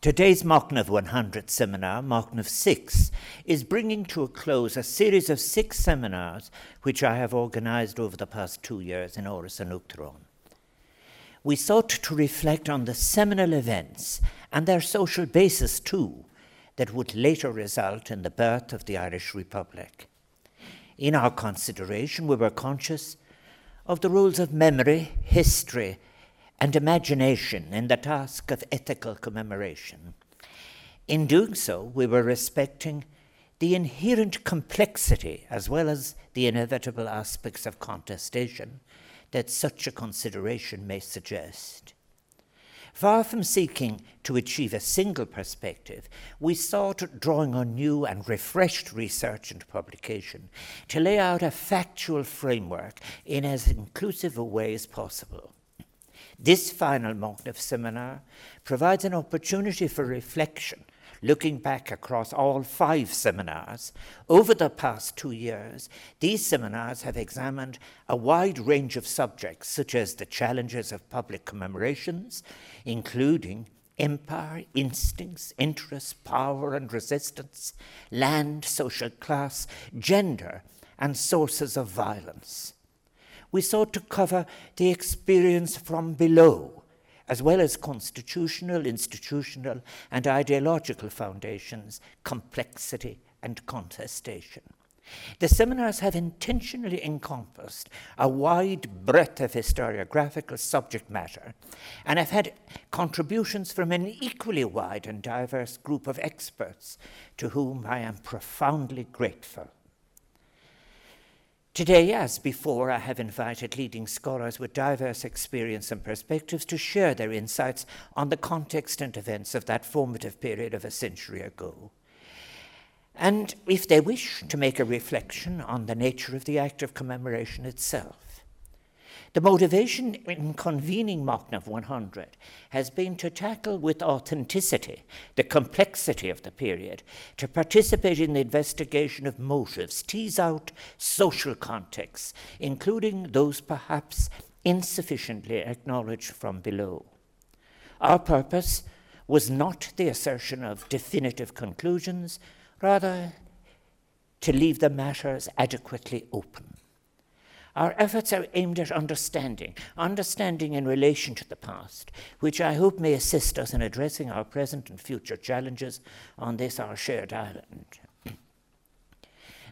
Today's Machnamh 100 seminar, Machnamh 6, is bringing to a close a series of six seminars which I have organised over the past two years in Áras an Uachtaráin. We sought to reflect on the seminal events and their social basis too that would later result in the birth of the Irish Republic. In our consideration, we were conscious of the rules of memory, history, and imagination in the task of ethical commemoration. In doing so, we were respecting the inherent complexity as well as the inevitable aspects of contestation that such a consideration may suggest. Far from seeking to achieve a single perspective, we sought, drawing on new and refreshed research and publication, to lay out a factual framework in as inclusive a way as possible. This final Machnamh seminar provides an opportunity for reflection, looking back across all five seminars. Over the past two years, these seminars have examined a wide range of subjects, such as the challenges of public commemorations, including empire, instincts, interests, power and resistance, land, social class, gender, and sources of violence we sought to cover the experience from below, as well as constitutional, institutional, and ideological foundations, complexity, and contestation. The seminars have intentionally encompassed a wide breadth of historiographical subject matter and have had contributions from an equally wide and diverse group of experts to whom I am profoundly grateful. Today, as before, I have invited leading scholars with diverse experience and perspectives to share their insights on the context and events of that formative period of a century ago. And if they wish to make a reflection on the nature of the act of commemoration itself. The motivation in convening Machnamh 100 has been to tackle with authenticity the complexity of the period, to participate in the investigation of motives, tease out social contexts, including those perhaps insufficiently acknowledged from below. Our purpose was not the assertion of definitive conclusions, rather, to leave the matters adequately open. Our efforts are aimed at understanding, understanding in relation to the past, which I hope may assist us in addressing our present and future challenges on this our shared island.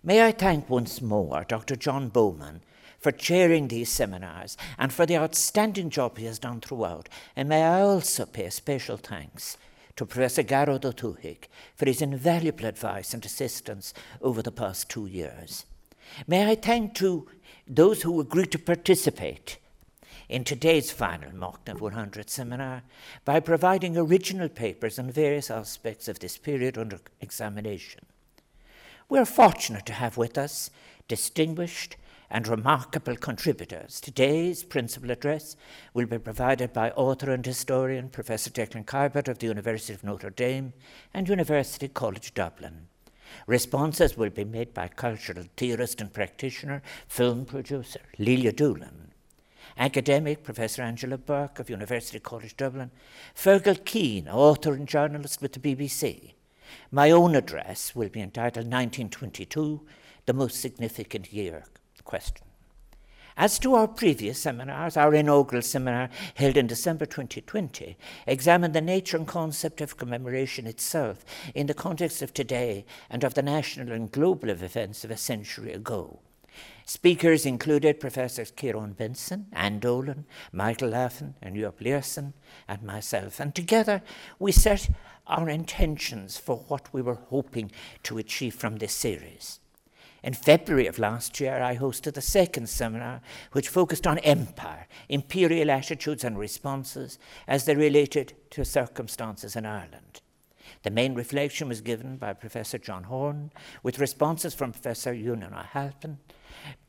May I thank once more Dr. John Bowman for chairing these seminars and for the outstanding job he has done throughout. And may I also pay special thanks to Professor Gearóid Ó Tuathaigh for his invaluable advice and assistance over the past two years. May I thank to those who agreed to participate in today's final Machnamh 100 seminar by providing original papers on various aspects of this period under examination. We are fortunate to have with us distinguished and remarkable contributors. Today's principal address will be provided by author and historian Professor Declan Kiberd of the University of Notre Dame and University College Dublin. Responses will be made by cultural theorist and practitioner, film producer Lelia Doolan, academic Professor Angela Bourke of University College Dublin, Fergal Keane, author and journalist with the BBC. My own address will be entitled 1922, the most significant year question. As to our previous seminars, our inaugural seminar held in December 2020 examined the nature and concept of commemoration itself in the context of today and of the national and global events of a century ago. Speakers included Professors Ciarán Benson, Anne Dolan, Michael Laffan, and Joep Leerssen, and myself. And together we set our intentions for what we were hoping to achieve from this series. In February of last year, I hosted a second seminar which focused on empire, imperial attitudes and responses as they related to circumstances in Ireland. The main reflection was given by Professor John Horne, with responses from Professor Eunan O'Halpin,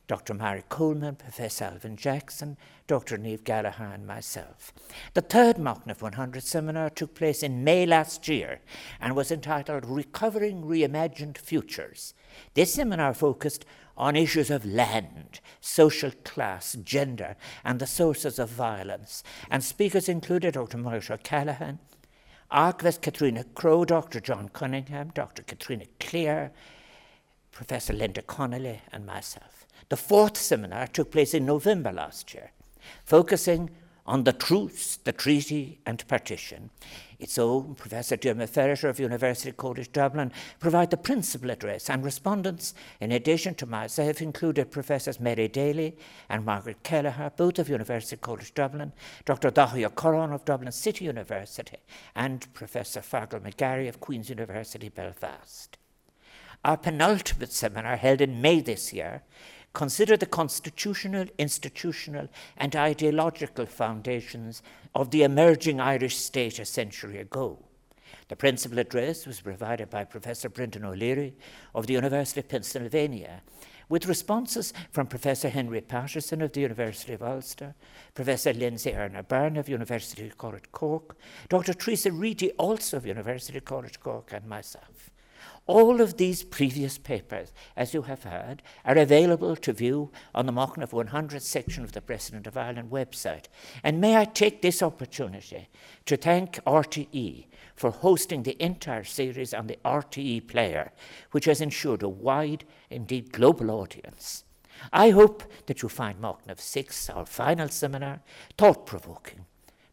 Dr. Mary Coleman, Professor Alvin Jackson, Dr. Niamh Gallagher, and myself. The third Machnamh 100 seminar took place in May last year and was entitled Recovering Reimagined Futures. This seminar focused on issues of land, social class, gender, and the sources of violence, and speakers included Dr. Maurice O'Callaghan, archivist Catriona Crowe, Dr. John Cunningham, Dr. Caitriona Clear, Professor Linda Connolly, and myself. The fourth seminar took place in November last year, focusing on the truce, the treaty, and partition. Its own Professor Diarmaid Ferriter of University College Dublin provide the principal address, and respondents, in addition to myself, have included Professors Mary Daly and Margaret Kelleher, both of University College Dublin, Dr. Dahlia Curran of Dublin City University, and Professor Fearghal McGarry of Queen's University Belfast. Our penultimate seminar, held in May this year, consider the constitutional, institutional, and ideological foundations of the emerging Irish state a century ago. The principal address was provided by Professor Brendan O'Leary of the University of Pennsylvania, with responses from Professor Henry Patterson of the University of Ulster, Professor Lindsey Earner-Byrne of University College Cork, Dr. Theresa Reidy, also of University College Cork, and myself. All of these previous papers, as you have heard, are available to view on the Machnamh 100 section of the President of Ireland website. And may I take this opportunity to thank RTE for hosting the entire series on the RTE player, which has ensured a wide, indeed global audience. I hope that you find Machnamh 6, our final seminar, thought provoking,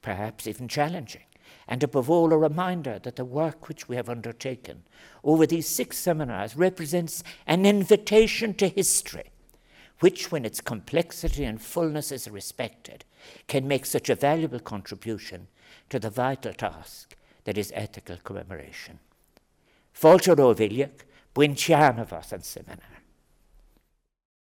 perhaps even challenging and above all, a reminder that the work which we have undertaken over these six seminars represents an invitation to history, which, when its complexity and fullness is respected, can make such a valuable contribution to the vital task that is ethical commemoration. Ó bhíliach, buin teanamh seminar.